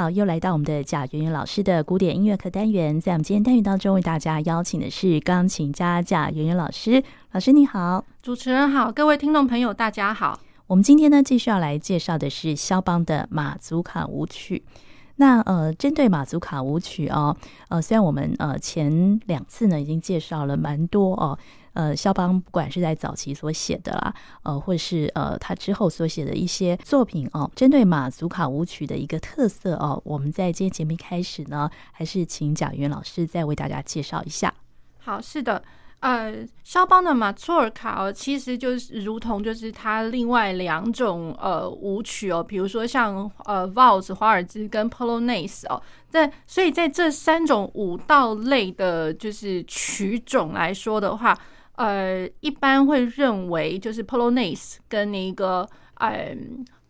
好，又来到我们的贾圆圆老师的古典音乐课单元，在我们今天单元当中，为大家邀请的是钢琴家贾圆圆老师。老师你好，主持人好，各位听众朋友大家好。我们今天呢，继续要来介绍的是肖邦的马祖卡舞曲。那呃，针对马祖卡舞曲哦，呃，虽然我们呃前两次呢已经介绍了蛮多哦。呃，肖邦不管是在早期所写的啦，呃，或是呃他之后所写的一些作品哦，针对马祖卡舞曲的一个特色哦，我们在今天节目开始呢，还是请贾云老师再为大家介绍一下。好，是的，呃，肖邦的马祖尔卡哦，其实就是如同就是他另外两种呃舞曲哦，比如说像呃 Vals 华尔兹跟 Polonaise 哦，在所以在这三种舞蹈类的就是曲种来说的话。呃，一般会认为就是 Polonaise 跟那个呃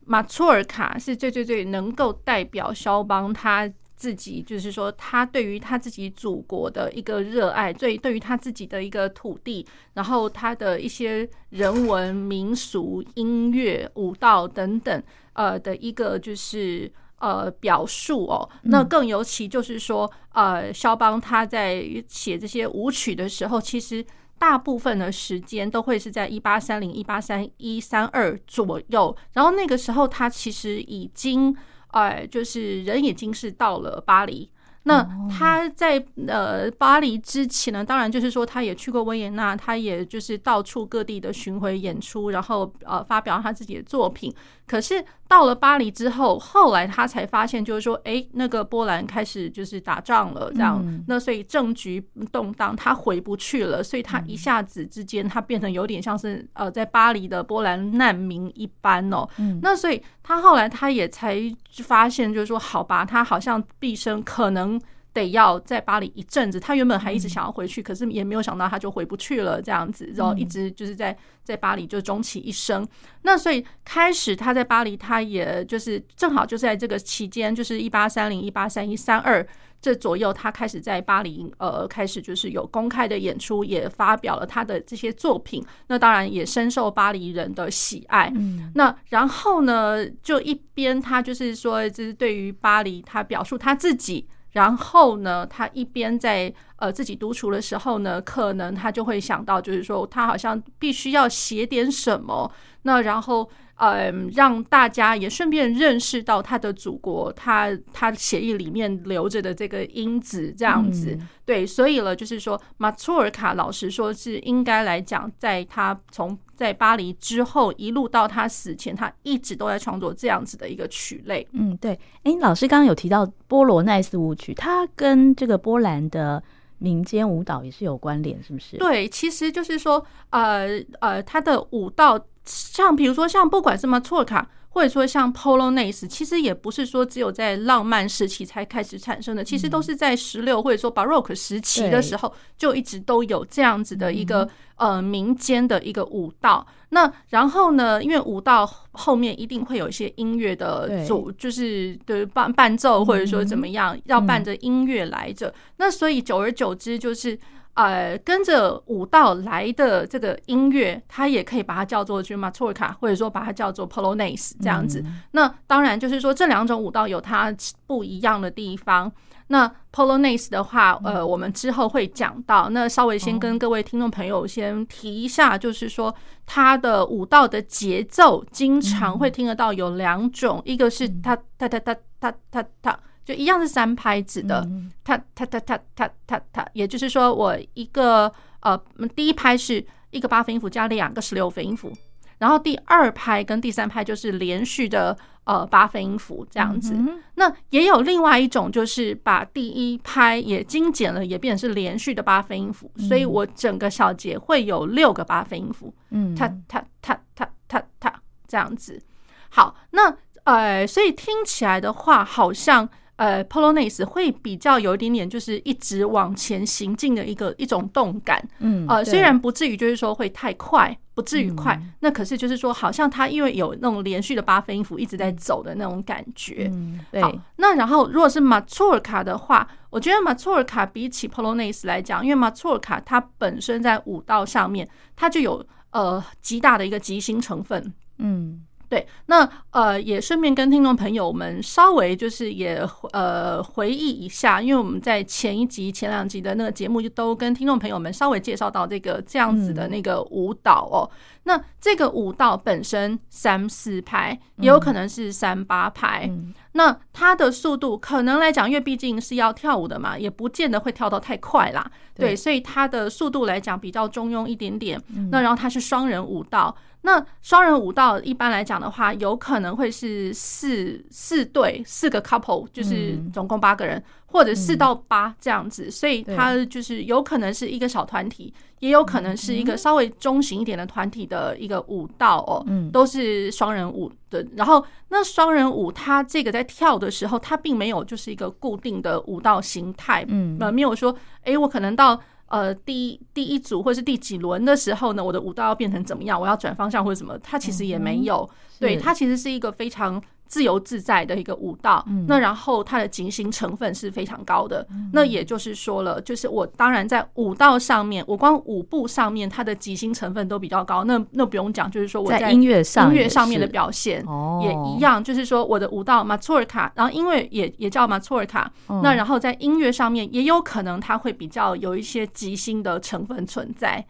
马祖尔卡是最最最能够代表肖邦他自己，就是说他对于他自己祖国的一个热爱，最对于他自己的一个土地，然后他的一些人文民俗、音乐、舞蹈等等，呃的一个就是呃表述哦。那更尤其就是说，呃，肖邦他在写这些舞曲的时候，其实。大部分的时间都会是在一八三零、一八三一、三二左右，然后那个时候他其实已经，呃，就是人已经是到了巴黎。那他在呃巴黎之前呢，当然就是说他也去过维也纳，他也就是到处各地的巡回演出，然后呃发表他自己的作品。可是到了巴黎之后，后来他才发现，就是说，哎，那个波兰开始就是打仗了，这样，那所以政局动荡，他回不去了，所以他一下子之间，他变成有点像是呃在巴黎的波兰难民一般哦。那所以他后来他也才发现，就是说，好吧，他好像毕生可能。得要在巴黎一阵子，他原本还一直想要回去，可是也没有想到他就回不去了，这样子，然后一直就是在在巴黎就终其一生。那所以开始他在巴黎，他也就是正好就是在这个期间，就是一八三零、一八三一、三二这左右，他开始在巴黎呃开始就是有公开的演出，也发表了他的这些作品。那当然也深受巴黎人的喜爱。嗯那然后呢，就一边他就是说，就是对于巴黎，他表述他自己。然后呢，他一边在呃自己独处的时候呢，可能他就会想到，就是说他好像必须要写点什么。那然后嗯，让大家也顺便认识到他的祖国，他他协议里面留着的这个因子，这样子。嗯、对，所以了，就是说马祖尔卡，老师说是应该来讲，在他从在巴黎之后一路到他死前，他一直都在创作这样子的一个曲类。嗯，对。哎，老师刚刚有提到波罗奈斯舞曲，它跟这个波兰的民间舞蹈也是有关联，是不是？对，其实就是说，呃呃，他的舞蹈。像比如说，像不管什么错卡，或者说像 Polonaise，其实也不是说只有在浪漫时期才开始产生的，其实都是在十六或者说 Baroque 时期的时候就一直都有这样子的一个呃民间的一个舞蹈。那然后呢，因为舞蹈后面一定会有一些音乐的组，就是的伴伴奏或者说怎么样，要伴着音乐来着。那所以久而久之就是。呃，跟着舞蹈来的这个音乐，它也可以把它叫做去马祖尔卡，或者说把它叫做 Polonaise 这样子。嗯、那当然就是说，这两种舞蹈有它不一样的地方。那 Polonaise 的话，呃，我们之后会讲到。那稍微先跟各位听众朋友先提一下，就是说它的舞蹈的节奏经常会听得到有两种，一个是它它它它它它它。就一样是三拍子的，它它它它它它它，也就是说，我一个呃，第一拍是一个八分音符加两个十六分音符，然后第二拍跟第三拍就是连续的呃八分音符这样子。那也有另外一种，就是把第一拍也精简了，也变成是连续的八分音符，所以我整个小节会有六个八分音符，嗯，踏踏踏踏踏踏这样子。好，那呃，所以听起来的话，好像。呃，Polonaise 会比较有一点点，就是一直往前行进的一个一种动感，嗯，呃，虽然不至于就是说会太快，不至于快，嗯、那可是就是说，好像它因为有那种连续的八分音符一直在走的那种感觉，嗯，对。好，那然后如果是马祖尔卡的话，我觉得马祖尔卡比起 Polonaise 来讲，因为马祖尔卡它本身在舞蹈上面，它就有呃极大的一个即兴成分，嗯。对，那呃也顺便跟听众朋友们稍微就是也呃回忆一下，因为我们在前一集、前两集的那个节目就都跟听众朋友们稍微介绍到这个这样子的那个舞蹈哦。嗯、那这个舞蹈本身三四拍，也有可能是三八拍。嗯、那它的速度可能来讲，因为毕竟是要跳舞的嘛，也不见得会跳到太快啦。对，对，所以它的速度来讲比较中庸一点点。嗯、那然后它是双人舞蹈。那双人舞蹈一般来讲的话，有可能会是四四对四个 couple，就是总共八个人，嗯、或者四到八这样子，所以它就是有可能是一个小团体，也有可能是一个稍微中型一点的团体的一个舞蹈哦，都是双人舞的。然后那双人舞它这个在跳的时候，它并没有就是一个固定的舞蹈形态，嗯，没有说，哎，我可能到。呃，第一第一组或是第几轮的时候呢，我的舞蹈要变成怎么样？我要转方向或者什么？它其实也没有，嗯、对，它其实是一个非常。自由自在的一个舞蹈，那然后它的即兴成分是非常高的。那也就是说了，就是我当然在舞蹈上面，我光舞步上面它的即兴成分都比较高。那那不用讲，就是说我在音乐上音乐上面的表现也一样，就是说我的舞蹈马错尔卡，然后音乐也也叫马错尔卡。那然后在音乐上面也有可能它会比较有一些即兴的成分存在。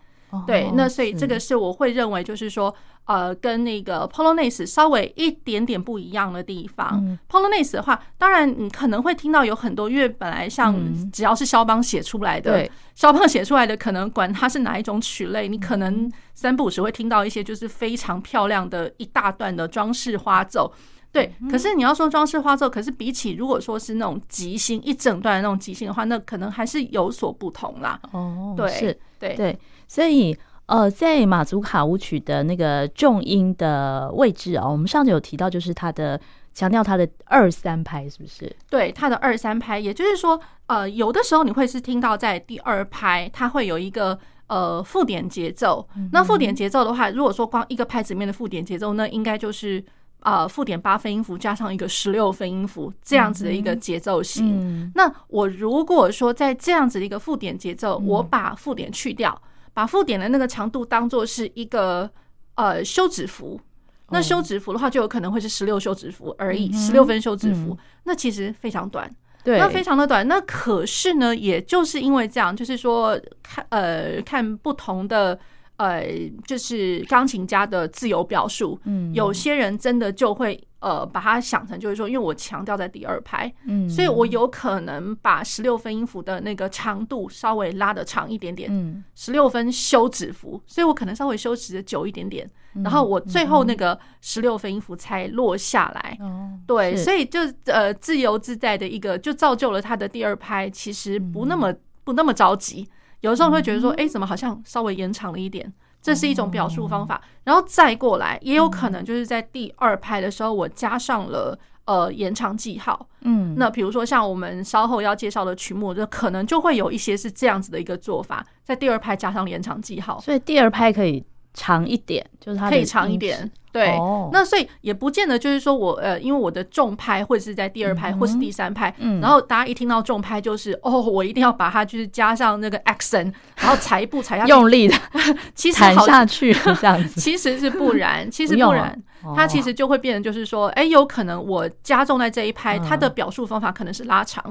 对，那所以这个是我会认为就是说。呃，跟那个 Polonaise 稍微一点点不一样的地方。嗯、Polonaise 的话，当然你可能会听到有很多，因为本来像只要是肖邦写出来的，嗯、肖邦写出来的，可能管它是哪一种曲类，嗯、你可能三不五时会听到一些就是非常漂亮的一大段的装饰花奏。对，嗯、可是你要说装饰花奏，可是比起如果说是那种即兴一整段的那种即兴的话，那可能还是有所不同啦。哦，对，是，对对，所以。呃，在马祖卡舞曲的那个重音的位置啊，我们上次有提到，就是它的强调它的二三拍，是不是？对，它的二三拍，也就是说，呃，有的时候你会是听到在第二拍，它会有一个呃附点节奏。嗯、那附点节奏的话，如果说光一个拍子里面的附点节奏，那应该就是呃附点八分音符加上一个十六分音符这样子的一个节奏型。那我如果说在这样子的一个附点节奏，我把附点去掉。把附点的那个长度当做是一个呃休止符，那休止符的话就有可能会是十六休止符而已，十六分休止符，那其实非常短，对，那非常的短。那可是呢，也就是因为这样，就是说看呃看不同的呃就是钢琴家的自由表述，嗯，有些人真的就会。呃，把它想成就是说，因为我强调在第二拍，嗯，所以我有可能把十六分音符的那个长度稍微拉的长一点点，嗯，十六分休止符，所以我可能稍微休止的久一点点，然后我最后那个十六分音符才落下来，对，所以就呃自由自在的一个，就造就了他的第二拍其实不那么不那么着急，有的时候会觉得说，哎，怎么好像稍微延长了一点。这是一种表述方法，然后再过来，也有可能就是在第二拍的时候，我加上了呃延长记号。嗯，那比如说像我们稍后要介绍的曲目，就可能就会有一些是这样子的一个做法，在第二拍加上延长记号，所以第二拍可以长一点，就是它可以长一点。对，那所以也不见得就是说我呃，因为我的重拍或者是在第二拍或是第三拍，然后大家一听到重拍就是哦，我一定要把它就是加上那个 accent，然后踩一步踩下去，用力的，其实踩下去这样子，其实是不然，其实不然，它其实就会变成就是说，哎，有可能我加重在这一拍，它的表述方法可能是拉长，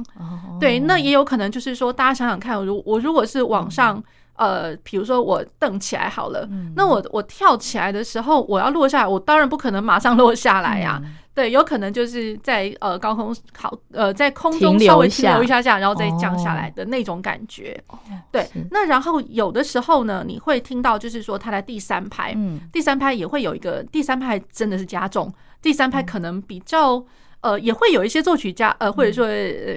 对，那也有可能就是说，大家想想看，如我如果是往上。呃，比如说我蹬起来好了，嗯、那我我跳起来的时候，我要落下来，我当然不可能马上落下来呀、啊。嗯、对，有可能就是在呃高空好呃在空中稍微停留一下下，然后再降下来的那种感觉。哦、对，那然后有的时候呢，你会听到就是说他在第三拍，嗯、第三拍也会有一个第三拍真的是加重，第三拍可能比较。呃，也会有一些作曲家，呃，或者说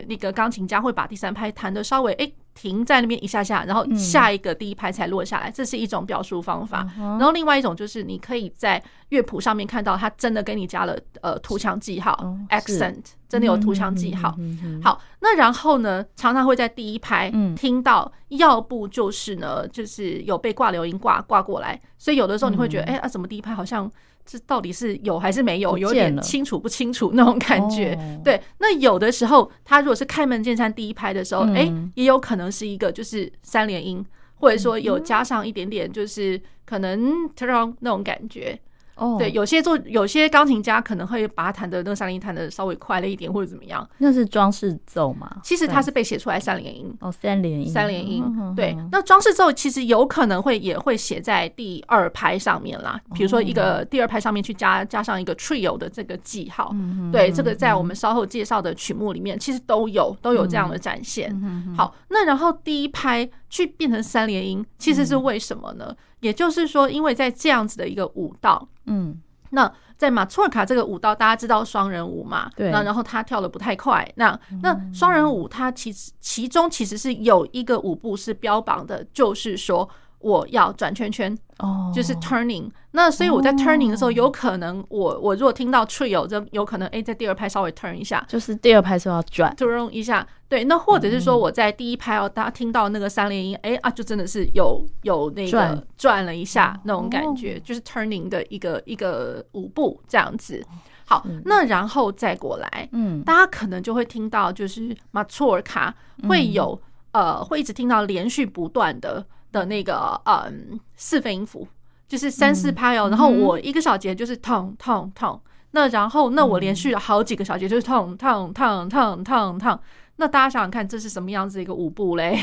那个钢琴家会把第三拍弹的稍微诶停在那边一下下，然后下一个第一拍才落下来，这是一种表述方法。然后另外一种就是你可以在乐谱上面看到，它真的给你加了呃图强记号 accent，真的有图强记号。好，那然后呢，常常会在第一拍听到，要不就是呢，就是有被挂流音挂挂过来，所以有的时候你会觉得，哎啊，怎么第一拍好像。这到底是有还是没有？有点清楚不清楚那种感觉。对，那有的时候，他如果是开门见山第一拍的时候，哎，也有可能是一个就是三连音，或者说有加上一点点就是可能 turn 那种感觉。哦，对，有些做有些钢琴家可能会把它弹的那个三连音弹的稍微快了一点，或者怎么样。那是装饰奏吗？其实它是被写出来三连音哦，三连音，三连音。嗯、对，那装饰奏其实有可能会也会写在第二拍上面啦，比如说一个第二拍上面去加加上一个 trio 的这个记号。嗯、对，这个在我们稍后介绍的曲目里面其实都有都有这样的展现。嗯、好，那然后第一拍去变成三连音，其实是为什么呢？嗯、也就是说，因为在这样子的一个舞蹈，嗯。那在马错尔卡这个舞蹈，大家知道双人舞嘛？对。那然后他跳的不太快。那那双人舞，它其实其中其实是有一个舞步是标榜的，就是说我要转圈圈。哦，就是 turning，那所以我在 turning 的时候，有可能我我如果听到 trio，就有可能哎，在第二拍稍微 turn 一下，就是第二拍时候要转。turn 一下，对，那或者是说我在第一拍哦，大家听到那个三连音，哎啊，就真的是有有那个转。了一下那种感觉，就是 turning 的一个一个舞步这样子。好，那然后再过来，嗯，大家可能就会听到，就是马祖尔卡会有呃，会一直听到连续不断的。的那个嗯，四分音符就是三四拍哦，然后我一个小节就是痛痛痛，那然后那我连续了好几个小节就是痛痛痛痛痛痛，那大家想想看，这是什么样子一个舞步嘞？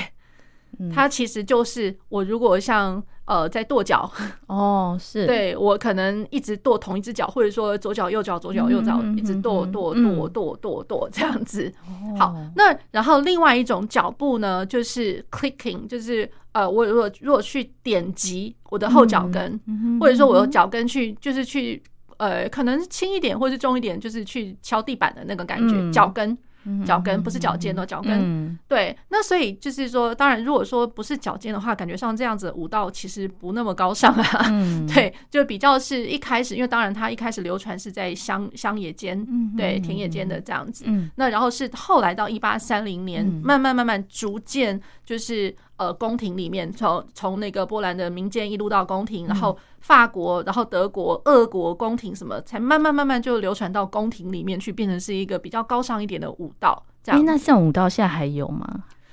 它其实就是我如果像呃在跺脚 哦，是对我可能一直跺同一只脚，或者说左脚右脚左脚右脚一直跺跺跺跺跺跺这样子。好，那然后另外一种脚步呢，就是 clicking，就是呃我如果如果去点击我的后脚跟，或者说我的脚跟去就是去呃可能轻一点或是重一点，就是去敲地板的那个感觉，脚跟。脚跟不是脚尖哦，脚跟。嗯、对，那所以就是说，当然，如果说不是脚尖的话，感觉上这样子的舞蹈其实不那么高尚啊。嗯、对，就比较是一开始，因为当然它一开始流传是在乡乡野间，对田野间的这样子。嗯、那然后是后来到一八三零年，慢慢慢慢逐渐就是。呃，宫廷里面，从从那个波兰的民间一路到宫廷，然后法国，然后德国、俄国宫廷什么，才慢慢慢慢就流传到宫廷里面去，变成是一个比较高尚一点的舞蹈。这样，欸，那像舞蹈现在还有吗？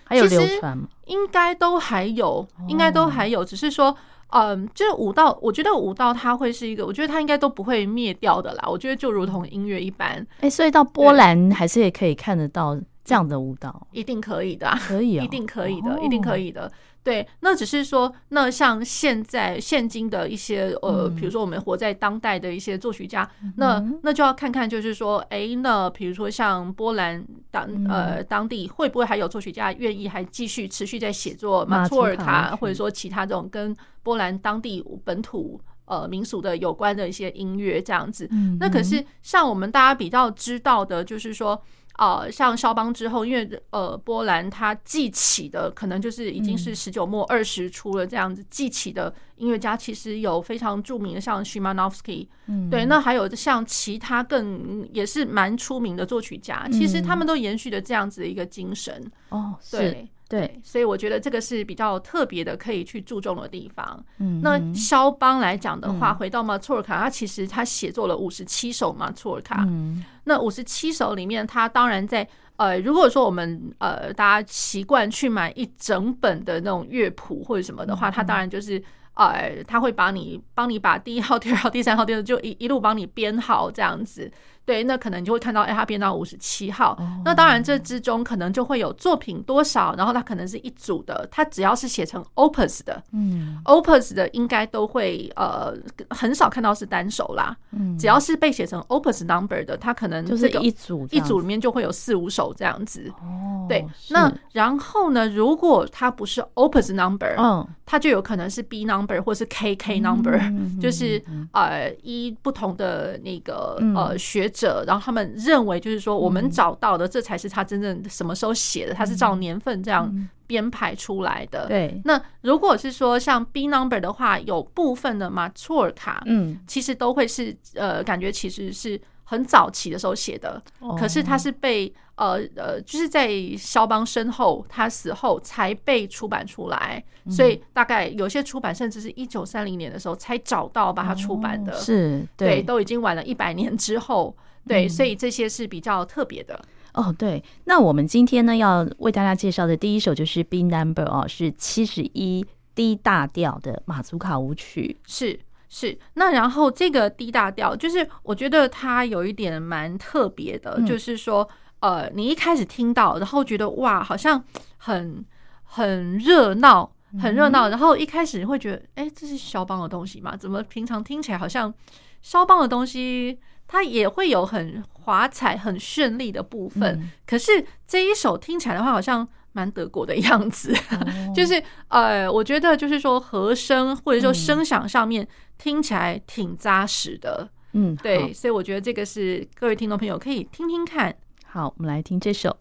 还有流传吗？应该都还有，应该都还有，只是说，嗯，就是舞蹈，我觉得舞蹈它会是一个，我觉得它应该都不会灭掉的啦。我觉得就如同音乐一般，哎，欸，所以到波兰还是也可以看得到。这样的舞蹈。一定可以的，啊，可以，哦，一定可以的，一定可以的。对，那只是说，那像现在现今的一些呃，比如说我们活在当代的一些作曲家，那那就要看看，就是说，哎，那比如说像波兰当呃当地会不会还有作曲家愿意还继续持续在写作马祖尔卡，或者说其他这种跟波兰当地本土呃民俗的有关的一些音乐这样子。那可是像我们大家比较知道的，就是说。呃，像肖邦之后，因为呃，波兰他记起的可能就是已经是十九末二十初了这样子记起的音乐家，其实有非常著名的，像 Szymanowski，嗯，对，那还有像其他更也是蛮出名的作曲家，其实他们都延续了这样子的一个精神。哦，对。对，所以我觉得这个是比较特别的，可以去注重的地方。嗯，那肖邦来讲的话，回到马错尔卡，他其实他写作了五十七首马错尔卡。嗯，那五十七首里面，他当然在呃，如果说我们呃大家习惯去买一整本的那种乐谱或者什么的话，他当然就是呃，他会把你帮你把第一号、第二号、第三号、第二就一一路帮你编好这样子。对，那可能你就会看到，哎，他变到五十七号。Oh. 那当然，这之中可能就会有作品多少，然后它可能是一组的。它只要是写成 opus 的，嗯，opus 的应该都会呃很少看到是单首啦。嗯，只要是被写成 opus number 的，它可能就是一组一组里面就会有四五首这样子。哦，对。那然后呢，如果它不是 opus number，嗯，它就有可能是 B number 或是 KK number，就是呃一不同的那个呃学。者，然后他们认为就是说，我们找到的这才是他真正什么时候写的，他是照年份这样编排出来的。对，那如果是说像 B number 的话，有部分的马错尔卡，嗯，其实都会是呃，感觉其实是很早期的时候写的，可是他是被。呃呃，就是在肖邦身后，他死后才被出版出来，嗯、所以大概有些出版甚至是一九三零年的时候才找到把它出版的，哦、是对，都已经晚了一百年之后，对，嗯、所以这些是比较特别的。哦，对，那我们今天呢要为大家介绍的第一首就是 B Number 哦，是七十一 D 大调的马祖卡舞曲，是。是，那然后这个 D 大调，就是我觉得它有一点蛮特别的，嗯、就是说，呃，你一开始听到，然后觉得哇，好像很很热闹，很热闹，嗯、然后一开始你会觉得，哎，这是肖邦的东西嘛？怎么平常听起来好像肖邦的东西，它也会有很华彩、很绚丽的部分，嗯、可是这一首听起来的话，好像。蛮德国的样子，就是呃，我觉得就是说和声或者说声响上面听起来挺扎实的，嗯，对，所以我觉得这个是各位听众朋友可以听听看。好，我们来听这首。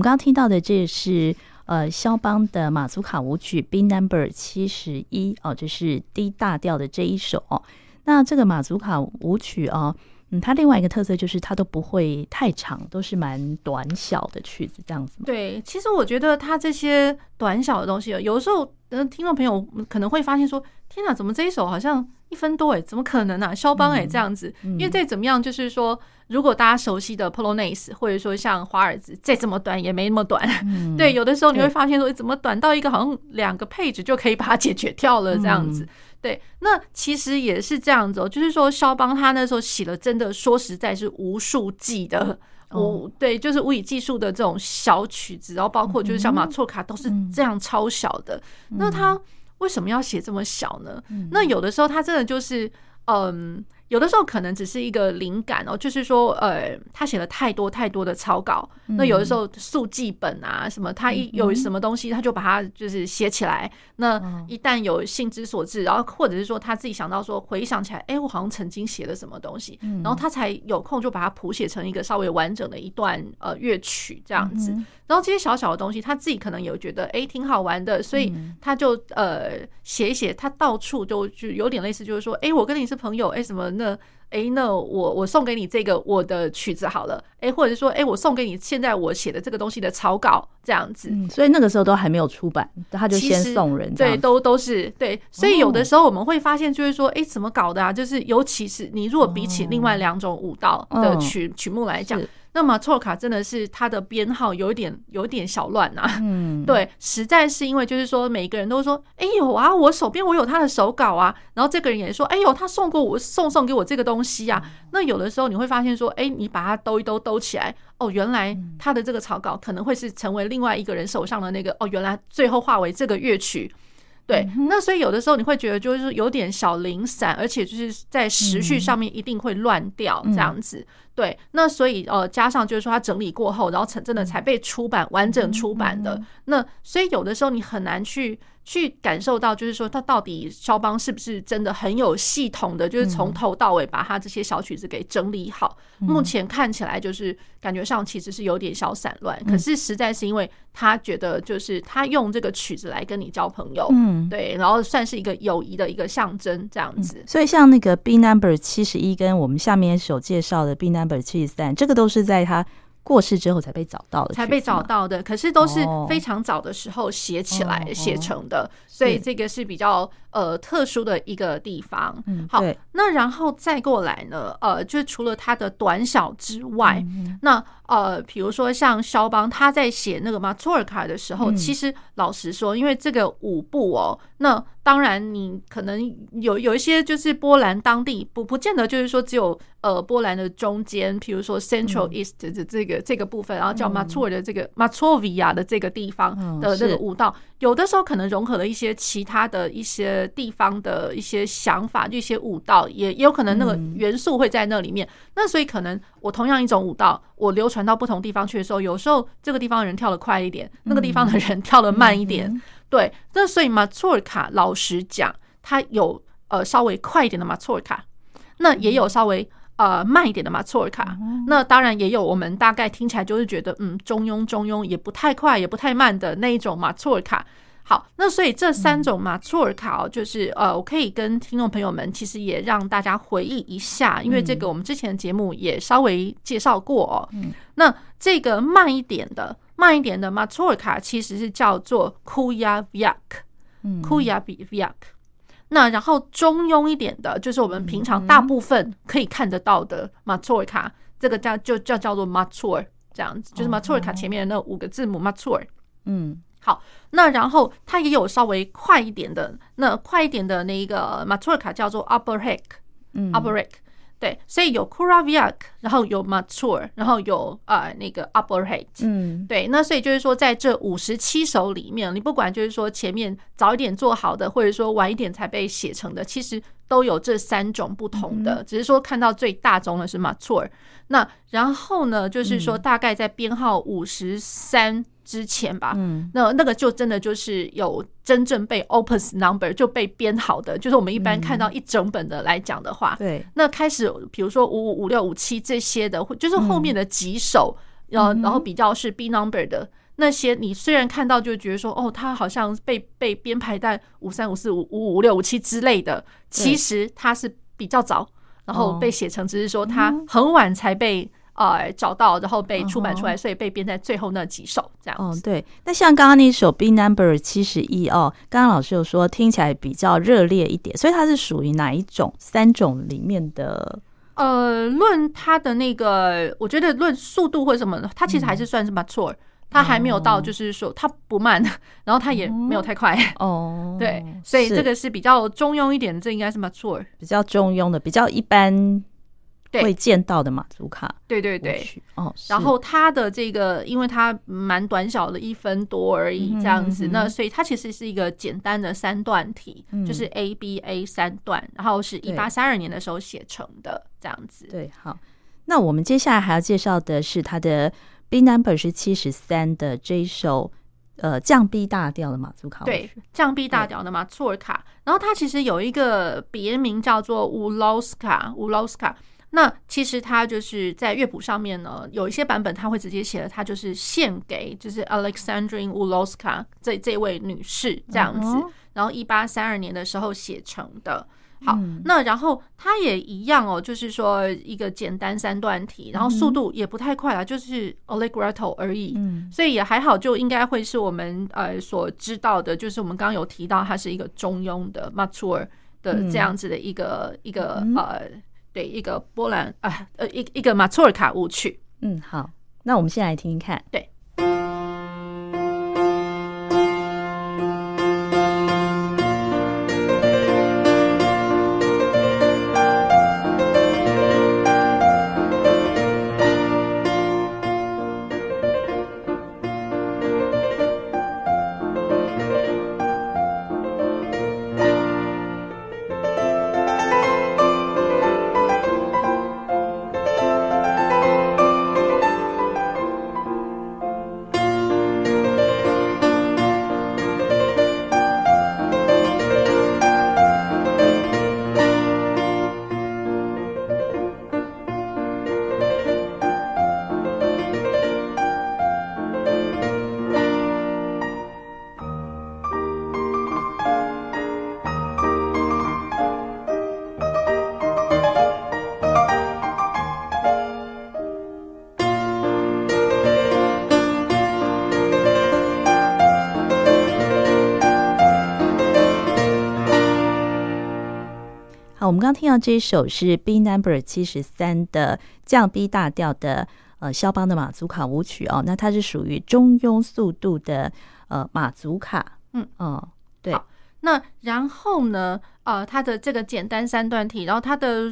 们刚刚听到的这是呃肖邦的马祖卡舞曲 B Number 七十一哦，这是 D 大调的这一首哦。那这个马祖卡舞曲哦，嗯，它另外一个特色就是它都不会太长，都是蛮短小的曲子这样子。对，其实我觉得它这些短小的东西，有时候嗯，听众朋友可能会发现说：“天哪，怎么这一首好像一分多诶？怎么可能啊？肖邦诶，这样子。嗯”因为再怎么样，就是说。如果大家熟悉的 Polonaise，或者说像华尔兹，再怎么短也没那么短。嗯、对，有的时候你会发现说，怎么短到一个好像两个配置就可以把它解决掉了这样子。嗯、对，那其实也是这样子哦，就是说肖邦他那时候写了，真的说实在是无数计的，无、哦、对，就是无以计数的这种小曲子，然后包括就是像马错卡都是这样超小的。嗯、那他为什么要写这么小呢？嗯、那有的时候他真的就是嗯。有的时候可能只是一个灵感哦，就是说，呃，他写了太多太多的草稿，那有的时候速记本啊什么，他一有什么东西，他就把它就是写起来。那一旦有兴之所至，然后或者是说他自己想到说回想起来，哎，我好像曾经写了什么东西，然后他才有空就把它谱写成一个稍微完整的一段呃乐曲这样子。然后这些小小的东西，他自己可能有觉得哎挺好玩的，所以他就呃写一写，他到处就就有点类似，就是说，哎，我跟你是朋友，哎什么。那哎，那我我送给你这个我的曲子好了，哎，或者是说，哎，我送给你现在我写的这个东西的草稿这样子。嗯，所以那个时候都还没有出版，他就先送人，对，都都是对。所以有的时候我们会发现，就是说，哎，怎么搞的啊？就是尤其是你如果比起另外两种舞蹈的曲曲目来讲。那么错卡真的是它的编号有一点有点小乱啊，嗯，对，实在是因为就是说每个人都说，哎呦啊，我手边我有他的手稿啊，然后这个人也说，哎呦，他送过我送送给我这个东西啊，那有的时候你会发现说，哎，你把它兜一兜兜起来，哦，原来他的这个草稿可能会是成为另外一个人手上的那个，哦，原来最后化为这个乐曲。对，那所以有的时候你会觉得就是有点小零散，而且就是在时序上面一定会乱掉这样子。对，那所以呃加上就是说它整理过后，然后才真的才被出版完整出版的。那所以有的时候你很难去。去感受到，就是说，他到底肖邦是不是真的很有系统的，就是从头到尾把他这些小曲子给整理好。目前看起来就是感觉上其实是有点小散乱，可是实在是因为他觉得，就是他用这个曲子来跟你交朋友，嗯，对，然后算是一个友谊的一个象征这样子。所以像那个 B Number 七十一跟我们下面所介绍的 B Number 七十三，这个都是在他。过世之后才被找到的，才被找到的。可是都是非常早的时候写起来写成的，哦、所以这个是比较呃特殊的一个地方。嗯，好，那然后再过来呢，呃，就除了它的短小之外，嗯、那呃，比如说像肖邦他在写那个马托尔卡的时候，嗯、其实老实说，因为这个舞步哦，那当然你可能有有一些就是波兰当地不不见得就是说只有呃波兰的中间，比如说 Central East 的这个、嗯、这个部分，然后叫马祖尔的这个马祖维亚的这个地方的这个舞蹈，有的时候可能融合了一些其他的一些地方的一些想法，就一些舞蹈也也有可能那个元素会在那里面。那所以可能我同样一种舞蹈，我流传到不同地方去的时候，有时候这个地方的人跳得快一点，那个地方的人跳得慢一点。对，那所以马错尔卡，老实讲，它有呃稍微快一点的马错尔卡，那也有稍微呃慢一点的马错尔卡，那当然也有我们大概听起来就是觉得嗯中庸中庸，也不太快也不太慢的那一种马错尔卡。好，那所以这三种马祖尔卡哦，就是呃，我可以跟听众朋友们其实也让大家回忆一下，因为这个我们之前的节目也稍微介绍过哦。那这个慢一点的。慢一点的马祖尔卡其实是叫做库亚比亚克，库亚比比亚克。那然后中庸一点的，就是我们平常大部分可以看得到的马祖尔卡，这个叫就叫叫做马祖尔这样子，就是马祖尔卡前面的那五个字母马祖尔。嗯，好，那然后它也有稍微快一点的，那快一点的那一个马托尔卡叫做 upper hake，嗯，upper hake。对，所以有 Kuraviak，然后有 Matur，然后有呃那个 Upperheit，嗯，对，那所以就是说，在这五十七首里面，你不管就是说前面早一点做好的，或者说晚一点才被写成的，其实都有这三种不同的，只是说看到最大宗的是 mature，。那然后呢，就是说大概在编号五十三。之前吧，嗯，那那个就真的就是有真正被 opus number 就被编好的，就是我们一般看到一整本的来讲的话，对，那开始比如说五五五六五七这些的，就是后面的几首，然后然后比较是 B number 的那些，你虽然看到就觉得说，哦，它好像被被编排在五三五四五五五六五七之类的，其实它是比较早，然后被写成，只是说它很晚才被。呃，找到，然后被出版出来，所以被编在最后那几首这样子。哦，对。那像刚刚那首 B Number 七十一哦，刚刚老师有说听起来比较热烈一点，所以它是属于哪一种三种里面的？呃，论它的那个，我觉得论速度或什么的，它其实还是算是 mature，它还没有到就是说它不慢，然后它也没有太快。哦，对，所以这个是比较中庸一点的，这应该是 mature，比较中庸的，比较一般。会见到的马祖卡，对对对，哦，然后它的这个，因为它蛮短小的，一分多而已，这样子，那所以它其实是一个简单的三段体，就是 A B A 三段，然后是一八三二年的时候写成的，这样子。对，好，那我们接下来还要介绍的是它的 B number 是七十三的这一首，呃，降 B 大调的马祖卡，对，降 B 大调的马祖尔卡，然后它其实有一个别名叫做乌劳斯卡，乌劳斯卡。那其实它就是在乐谱上面呢，有一些版本它会直接写了，他就是献给就是 Alexandrine Ulovska 这这位女士这样子，然后一八三二年的时候写成的。好，那然后它也一样哦，就是说一个简单三段体，然后速度也不太快啦，就是 Allegretto 而已，所以也还好，就应该会是我们呃所知道的，就是我们刚刚有提到它是一个中庸的 mature 的这样子的一个一个呃。对，一个波兰啊，呃，一一个马祖尔卡舞曲。嗯，好，那我们先来听听看。对。刚听到这一首是 B Number 七十三的降 B 大调的呃肖邦的马祖卡舞曲哦，那它是属于中庸速度的呃马祖卡，嗯哦，对。那然后呢，呃，它的这个简单三段体，然后它的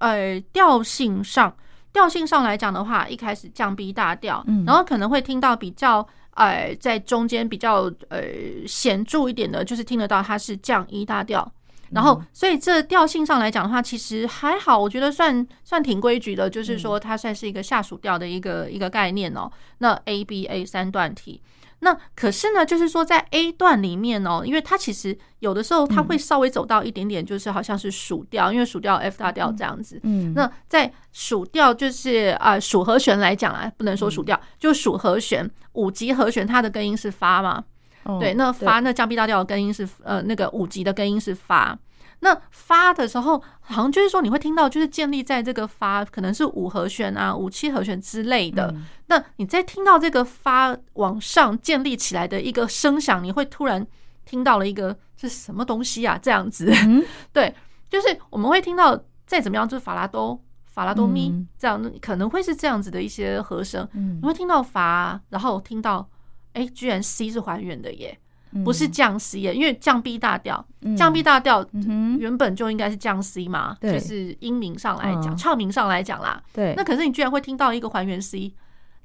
呃调性上，调性上来讲的话，一开始降 B 大调，嗯，然后可能会听到比较呃在中间比较呃显著一点的，就是听得到它是降一大调。然后，所以这调性上来讲的话，其实还好，我觉得算算挺规矩的，就是说它算是一个下属调的一个一个概念哦。那 A B A 三段体，那可是呢，就是说在 A 段里面哦，因为它其实有的时候它会稍微走到一点点，就是好像是属调，因为属调 F 大调这样子。嗯，那在属调就是啊属和弦来讲啊，不能说属调，就属和弦五级和弦，它的根音是发嘛。对，那发那降 B 大调的根音是呃那个五级的根音是发，那发的时候好像就是说你会听到就是建立在这个发可能是五和弦啊五七和弦之类的，那你在听到这个发往上建立起来的一个声响，你会突然听到了一个是什么东西啊？这样子，对，就是我们会听到再怎么样就是法拉多法拉多咪这样可能会是这样子的一些和声，你会听到发，然后听到。哎，居然 C 是还原的耶，不是降 C 耶，因为降 B 大调，降 B 大调原本就应该是降 C 嘛，就是音名上来讲，唱名上来讲啦。对，那可是你居然会听到一个还原 C，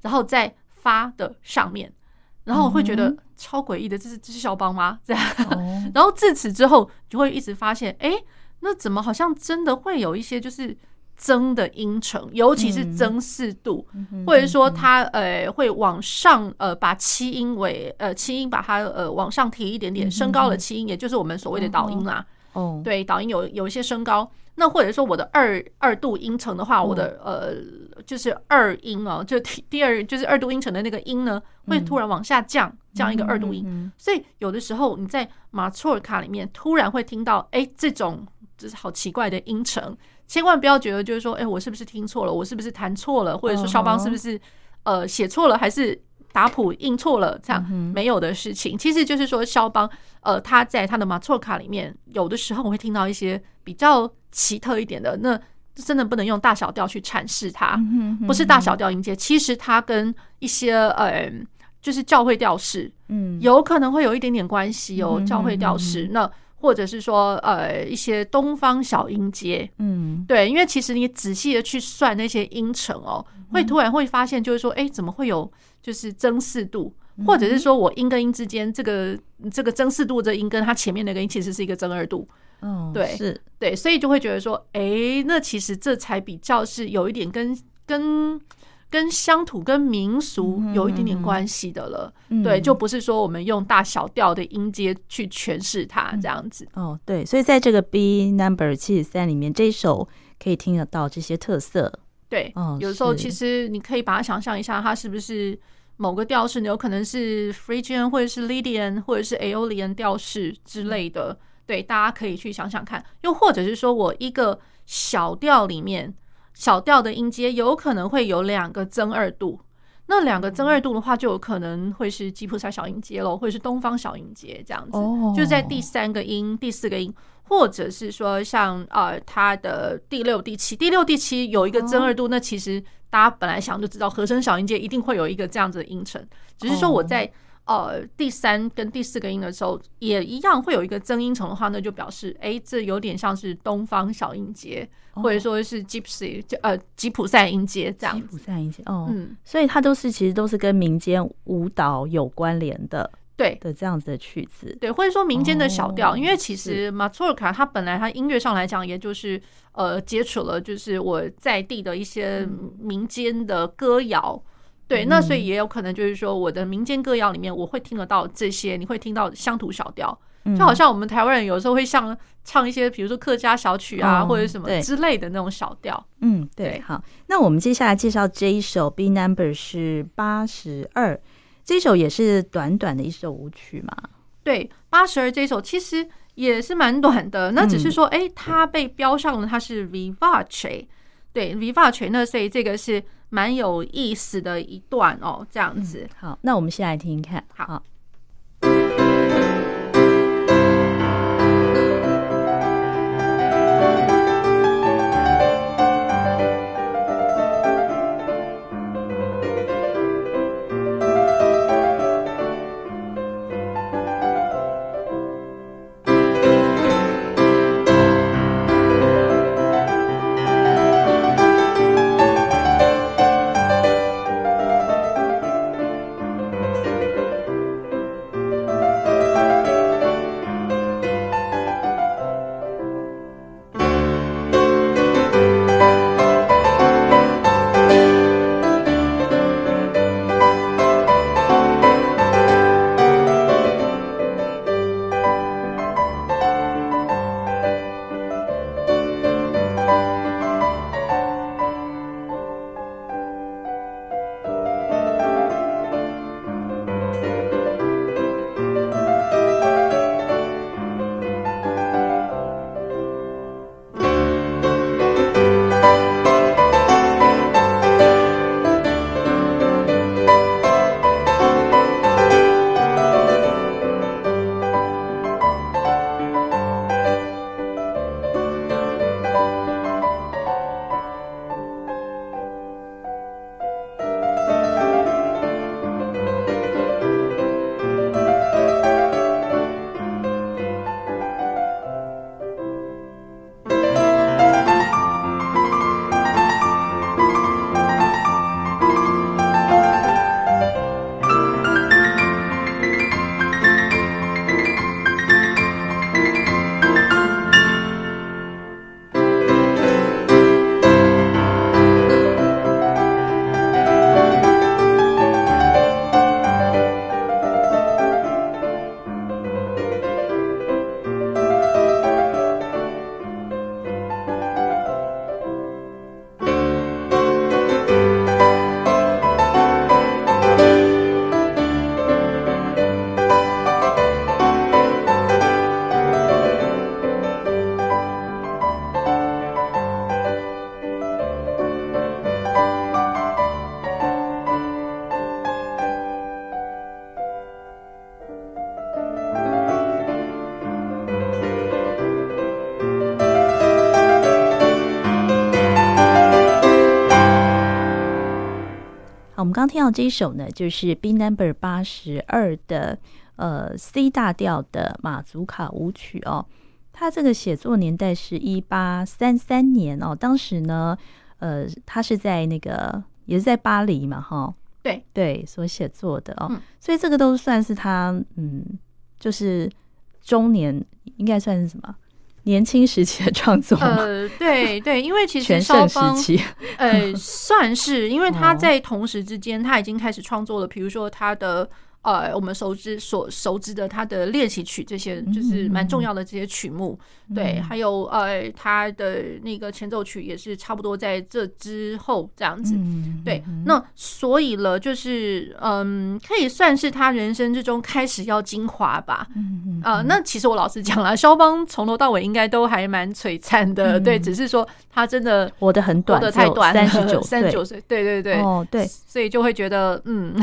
然后在发的上面，然后我会觉得超诡异的，这是这是肖邦吗？这样，然后自此之后就会一直发现，哎，那怎么好像真的会有一些就是。增的音程，尤其是增四度，嗯、或者说它呃会往上呃把七音为呃七音把它呃往上提一点点，升高了七音，也就是我们所谓的导音啦。哦，对，导音有有一些升高。那或者说我的二二度音程的话，我的呃就是二音哦，就第第二就是二度音程的那个音呢，会突然往下降，降一个二度音。所以有的时候你在马错尔卡里面突然会听到，哎，这种就是好奇怪的音程。千万不要觉得就是说，哎，我是不是听错了？我是不是弹错了？或者说肖邦是不是呃写错了？还是打谱印错了？这样没有的事情，其实就是说肖邦呃他在他的马错卡里面，有的时候我会听到一些比较奇特一点的，那真的不能用大小调去阐释它，不是大小调音阶，其实它跟一些呃就是教会调式，嗯，有可能会有一点点关系哦，教会调式那。或者是说，呃，一些东方小音阶，嗯，对，因为其实你仔细的去算那些音程哦，会突然会发现，就是说，哎，怎么会有就是增四度，或者是说我音跟音之间这个这个增四度这音跟它前面那个音其实是一个增二度，嗯，对，是，对，所以就会觉得说，哎，那其实这才比较是有一点跟跟。跟乡土、跟民俗有一点点关系的了，嗯、对，就不是说我们用大小调的音阶去诠释它这样子。哦，对，所以在这个 B Number 七十三里面，这一首可以听得到这些特色。对，哦，有时候其实你可以把它想象一下，它是不是某个调式？有可能是 Phrygian 或者是 Lydian 或者是 Aeolian 调式之类的。对，大家可以去想想看。又或者是说我一个小调里面。小调的音阶有可能会有两个增二度，那两个增二度的话，就有可能会是吉普赛小音阶喽，或者是东方小音阶这样子。哦，就在第三个音、第四个音，或者是说像呃它的第六、第七、第六、第七有一个增二度，那其实大家本来想就知道，和声小音阶一定会有一个这样子的音程，只是说我在。呃，第三跟第四个音的时候也一样会有一个增音程的话，那就表示哎，这有点像是东方小音阶，或者说是 Gypsy 就呃吉普赛音阶这样。吉普赛音阶哦，嗯，所以它都是其实都是跟民间舞蹈有关联的，对。的这样子的曲子，对，或者说民间的小调，因为其实马祖尔卡它本来它音乐上来讲，也就是呃接触了就是我在地的一些民间的歌谣。对，那所以也有可能就是说，我的民间歌谣里面，我会听得到这些，你会听到乡土小调，就好像我们台湾人有时候会像唱一些，比如说客家小曲啊，或者什么之类的那种小调。嗯，对。好，那我们接下来介绍这一首 B Number 是八十二，这首也是短短的一首舞曲嘛？对，八十二这首其实也是蛮短的，那只是说，哎，它被标上了，它是 Vivace，对，Vivace，那所以这个是。蛮有意思的一段哦，这样子。嗯、好，那我们先来听听看。好。好刚听到这一首呢，就是 B Number 八十二的呃 C 大调的马祖卡舞曲哦。他这个写作年代是一八三三年哦，当时呢，呃，他是在那个也是在巴黎嘛，哈，对。对，所写作的哦，嗯、所以这个都算是他嗯，就是中年应该算是什么年轻时期的创作呃，对对，因为其实全盛时期，呃，算是，因为他在同时之间他已经开始创作了，比如说他的。呃，我们熟知所熟知的他的练习曲，这些就是蛮重要的这些曲目，嗯、对，还有呃，他的那个前奏曲也是差不多在这之后这样子，嗯、对，那所以了，就是嗯，可以算是他人生之中开始要精华吧，嗯呃，那其实我老实讲了，肖邦从头到尾应该都还蛮璀璨的，嗯、对，只是说他真的活得很短，活得太短了，三十九三十九岁，对对对，哦对，所以就会觉得嗯，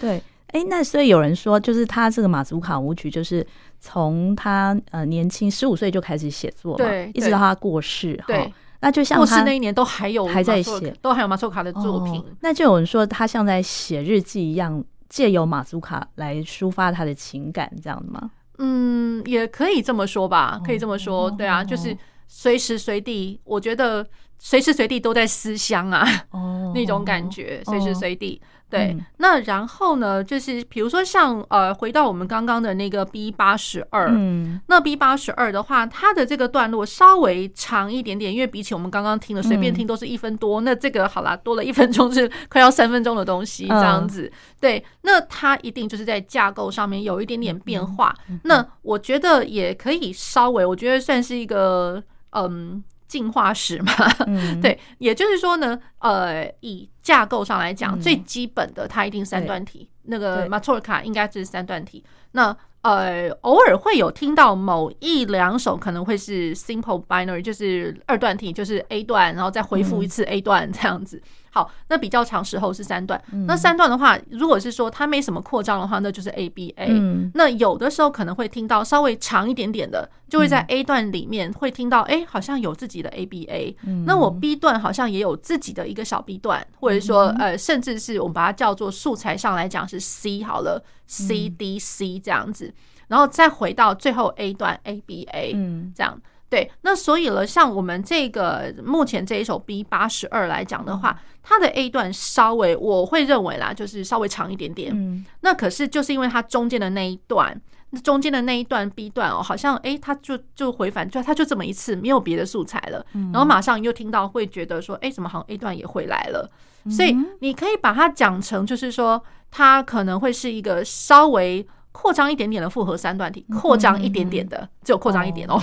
对。哎、欸，那所以有人说，就是他这个马祖卡舞曲，就是从他呃年轻十五岁就开始写作嘛，对，一直到他过世，对，那就像过世那一年都还有还在写，都还有马祖卡的作品、哦。那就有人说，他像在写日记一样，借由马祖卡来抒发他的情感，这样的吗？嗯，也可以这么说吧，可以这么说，哦、对啊，就是随时随地，我觉得随时随地都在思乡啊，哦，那种感觉，随时随地。哦对，那然后呢，就是比如说像呃，回到我们刚刚的那个 B 八十二，嗯，那 B 八十二的话，它的这个段落稍微长一点点，因为比起我们刚刚听的随便听都是一分多，嗯、那这个好啦，多了一分钟是快要三分钟的东西这样子。嗯、对，那它一定就是在架构上面有一点点变化。嗯、那我觉得也可以稍微，我觉得算是一个嗯。进化史嘛，嗯、对，也就是说呢，呃，以架构上来讲，嗯、最基本的它一定三段体，那个马托尔卡应该是三段体。那呃，偶尔会有听到某一两首可能会是 simple binary，就是二段体，就是 A 段，然后再回复一次 A 段这样子。嗯好，那比较长时候是三段。那三段的话，如果是说它没什么扩张的话，那就是 A B A。那有的时候可能会听到稍微长一点点的，就会在 A 段里面会听到，哎，好像有自己的 A B A。那我 B 段好像也有自己的一个小 B 段，或者说呃，甚至是我们把它叫做素材上来讲是 C 好了，C D C 这样子，然后再回到最后 A 段 A B A，这样。对，那所以了，像我们这个目前这一首 B 八十二来讲的话，它的 A 段稍微我会认为啦，就是稍微长一点点。嗯，那可是就是因为它中间的那一段，那中间的那一段 B 段哦，好像哎，它就就回返，就它就这么一次，没有别的素材了。然后马上又听到会觉得说，哎，怎么好像 A 段也回来了？所以你可以把它讲成，就是说它可能会是一个稍微扩张一点点的复合三段体，扩张一点点的，只有扩张一点哦。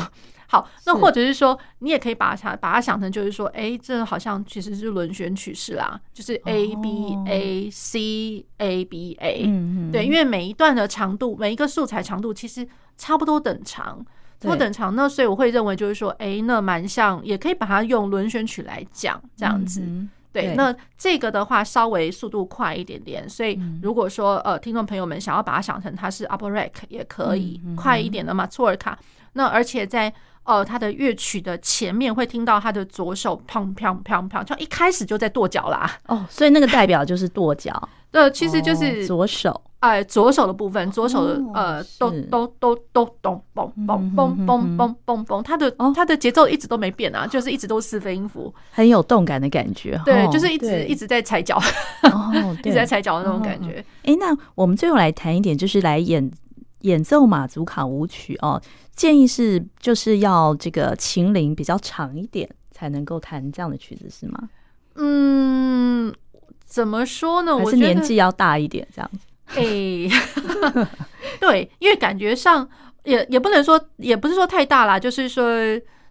好，那或者是说，你也可以把它把它想成，就是说，哎，这好像其实是轮旋曲式啦，就是 A B A C A B A，对，因为每一段的长度，每一个素材长度其实差不多等长，差不多等长。那所以我会认为，就是说，哎，那蛮像，也可以把它用轮旋曲来讲，这样子。对，那这个的话稍微速度快一点点，所以如果说呃，听众朋友们想要把它想成它是 Aborek 也可以，快一点的嘛，错尔卡。那而且在呃，他的乐曲的前面会听到他的左手砰砰砰砰，就一开始就在跺脚啦。哦，所以那个代表就是跺脚。对，其实就是左手，哎，左手的部分，左手的呃，咚咚咚咚咚嘣嘣嘣嘣嘣嘣嘣，他的他的节奏一直都没变啊，就是一直都四分音符，很有动感的感觉。对，就是一直一直在踩脚，一直在踩脚的那种感觉。哎，那我们最后来谈一点，就是来演演奏马祖卡舞曲哦。建议是就是要这个琴龄比较长一点才能够弹这样的曲子是吗？嗯，怎么说呢？还是年纪要大一点这样子？哎，对，因为感觉上也也不能说，也不是说太大啦，就是说，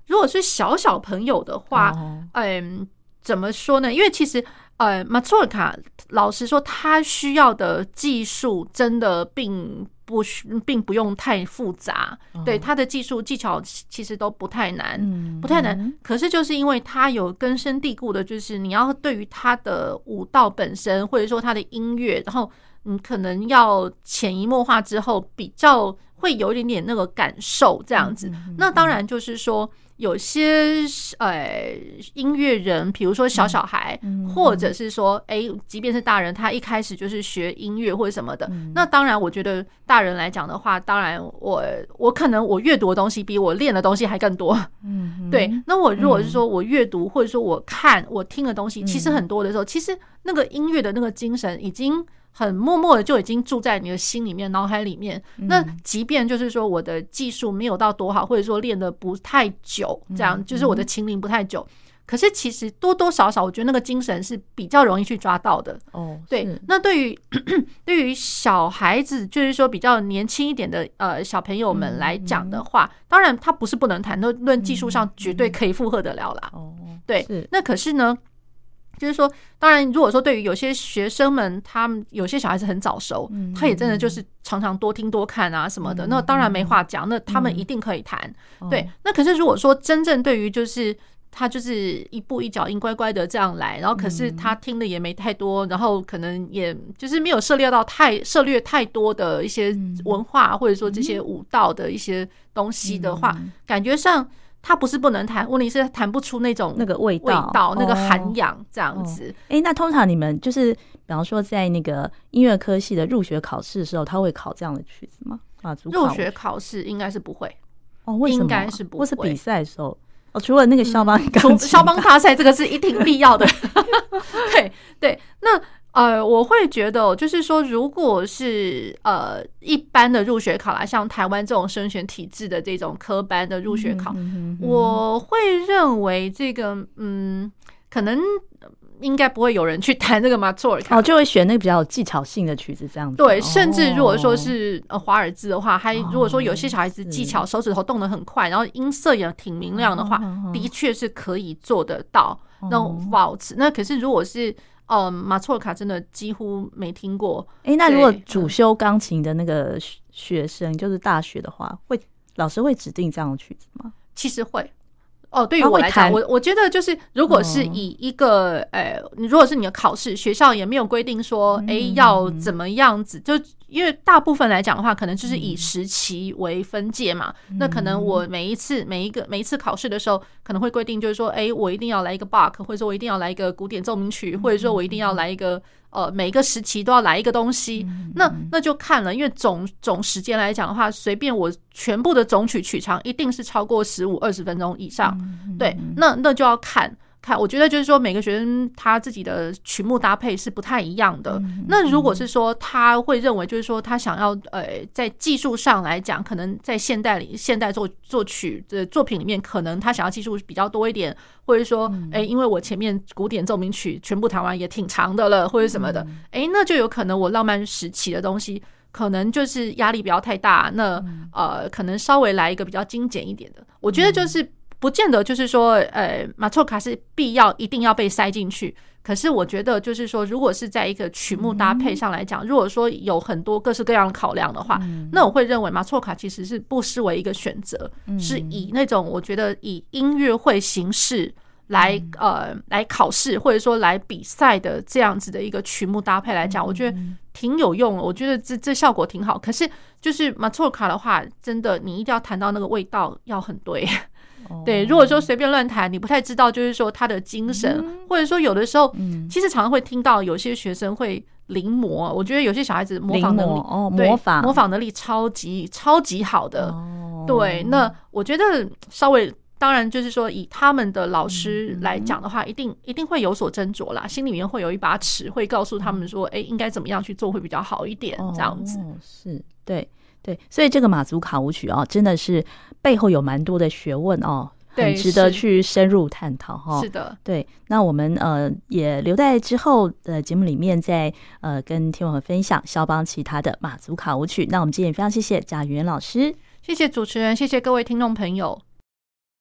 如果是小小朋友的话，嗯、哦，怎么说呢？因为其实呃，马祖尔卡老实说，他需要的技术真的并。不需，并不用太复杂，对他的技术技巧其实都不太难，不太难。可是就是因为他有根深蒂固的，就是你要对于他的舞蹈本身，或者说他的音乐，然后你可能要潜移默化之后，比较会有一点点那个感受这样子。那当然就是说，有些呃音乐人，比如说小小孩，嗯、或者是说哎、欸，即便是大人，他一开始就是学音乐或者什么的，嗯、那当然，我觉得大人来讲的话，当然我我可能我阅读的东西比我练的东西还更多。嗯，对。那我如果是说我阅读或者说我看我听的东西，其实很多的时候，其实那个音乐的那个精神已经。很默默的就已经住在你的心里面、脑海里面。那即便就是说我的技术没有到多好，或者说练得不太久，这样就是我的琴龄不太久，可是其实多多少少，我觉得那个精神是比较容易去抓到的。哦，对。那对于 对于小孩子，就是说比较年轻一点的呃小朋友们来讲的话，当然他不是不能弹，那论技术上绝对可以负荷得了啦。哦，对。那可是呢？就是说，当然，如果说对于有些学生们，他们有些小孩子很早熟，他也真的就是常常多听多看啊什么的，那当然没话讲，那他们一定可以谈。对，那可是如果说真正对于就是他就是一步一脚印乖乖的这样来，然后可是他听的也没太多，然后可能也就是没有涉猎到太涉猎太多的一些文化或者说这些舞蹈的一些东西的话，感觉上。他不是不能弹，问题是弹不出那种那个味道、味道那个涵养这样子。哎、哦哦欸，那通常你们就是，比方说在那个音乐科系的入学考试的时候，他会考这样的曲子吗？啊，入学考试应该是不会哦，为什么？应该是不会。或是比赛的时候哦，除了那个肖邦，肖邦大赛这个是一定必要的。对对，那。呃，我会觉得，就是说，如果是呃一般的入学考啦，像台湾这种升学体制的这种科班的入学考，我会认为这个嗯，可能应该不会有人去弹这个马祖尔卡，哦，就会选那个比较有技巧性的曲子这样子。对，甚至如果说是呃华尔兹的话，还如果说有些小孩子技巧手指头动得很快，然后音色也挺明亮的话，的确是可以做得到那种 waltz。那可是如果是哦，马祖尔卡真的几乎没听过。哎、欸，那如果主修钢琴的那个学生，就是大学的话，会老师会指定这样的曲子吗？其实会。哦，对于我来讲，我我觉得就是，如果是以一个，呃，你如果是你的考试，学校也没有规定说，哎，要怎么样子，就因为大部分来讲的话，可能就是以时期为分界嘛。那可能我每一次每一个每一次考试的时候，可能会规定就是说，哎，我一定要来一个巴克，或者说我一定要来一个古典奏鸣曲，或者说我一定要来一个。呃，每一个时期都要来一个东西，那那就看了，因为总总时间来讲的话，随便我全部的总曲曲长一定是超过十五二十分钟以上，对，那那就要看。看，我觉得就是说，每个学生他自己的曲目搭配是不太一样的。那如果是说他会认为，就是说他想要呃，在技术上来讲，可能在现代里现代作作曲的作品里面，可能他想要技术比较多一点，或者说，哎，因为我前面古典奏鸣曲全部弹完也挺长的了，或者什么的，哎，那就有可能我浪漫时期的东西，可能就是压力不要太大，那呃，可能稍微来一个比较精简一点的。我觉得就是。不见得就是说，呃，马错卡是必要一定要被塞进去。可是我觉得，就是说，如果是在一个曲目搭配上来讲，如果说有很多各式各样的考量的话，那我会认为马错卡其实是不失为一个选择，是以那种我觉得以音乐会形式来呃来考试或者说来比赛的这样子的一个曲目搭配来讲，我觉得挺有用的。我觉得这这效果挺好。可是就是马错卡的话，真的你一定要谈到那个味道要很对。对，如果说随便乱弹，你不太知道，就是说他的精神，或者说有的时候，其实常常会听到有些学生会临摹。我觉得有些小孩子模仿能力，哦，模仿模仿能力超级超级好的。对，那我觉得稍微，当然就是说，以他们的老师来讲的话，一定一定会有所斟酌啦，心里面会有一把尺，会告诉他们说，哎，应该怎么样去做会比较好一点，这样子。是，对。对，所以这个马祖卡舞曲啊，真的是背后有蛮多的学问哦，很值得去深入探讨哈。是的，对。那我们呃也留在之后的节目里面再呃跟听友们分享肖邦其他的马祖卡舞曲。那我们今天也非常谢谢贾语言老师，谢谢主持人，谢谢各位听众朋友。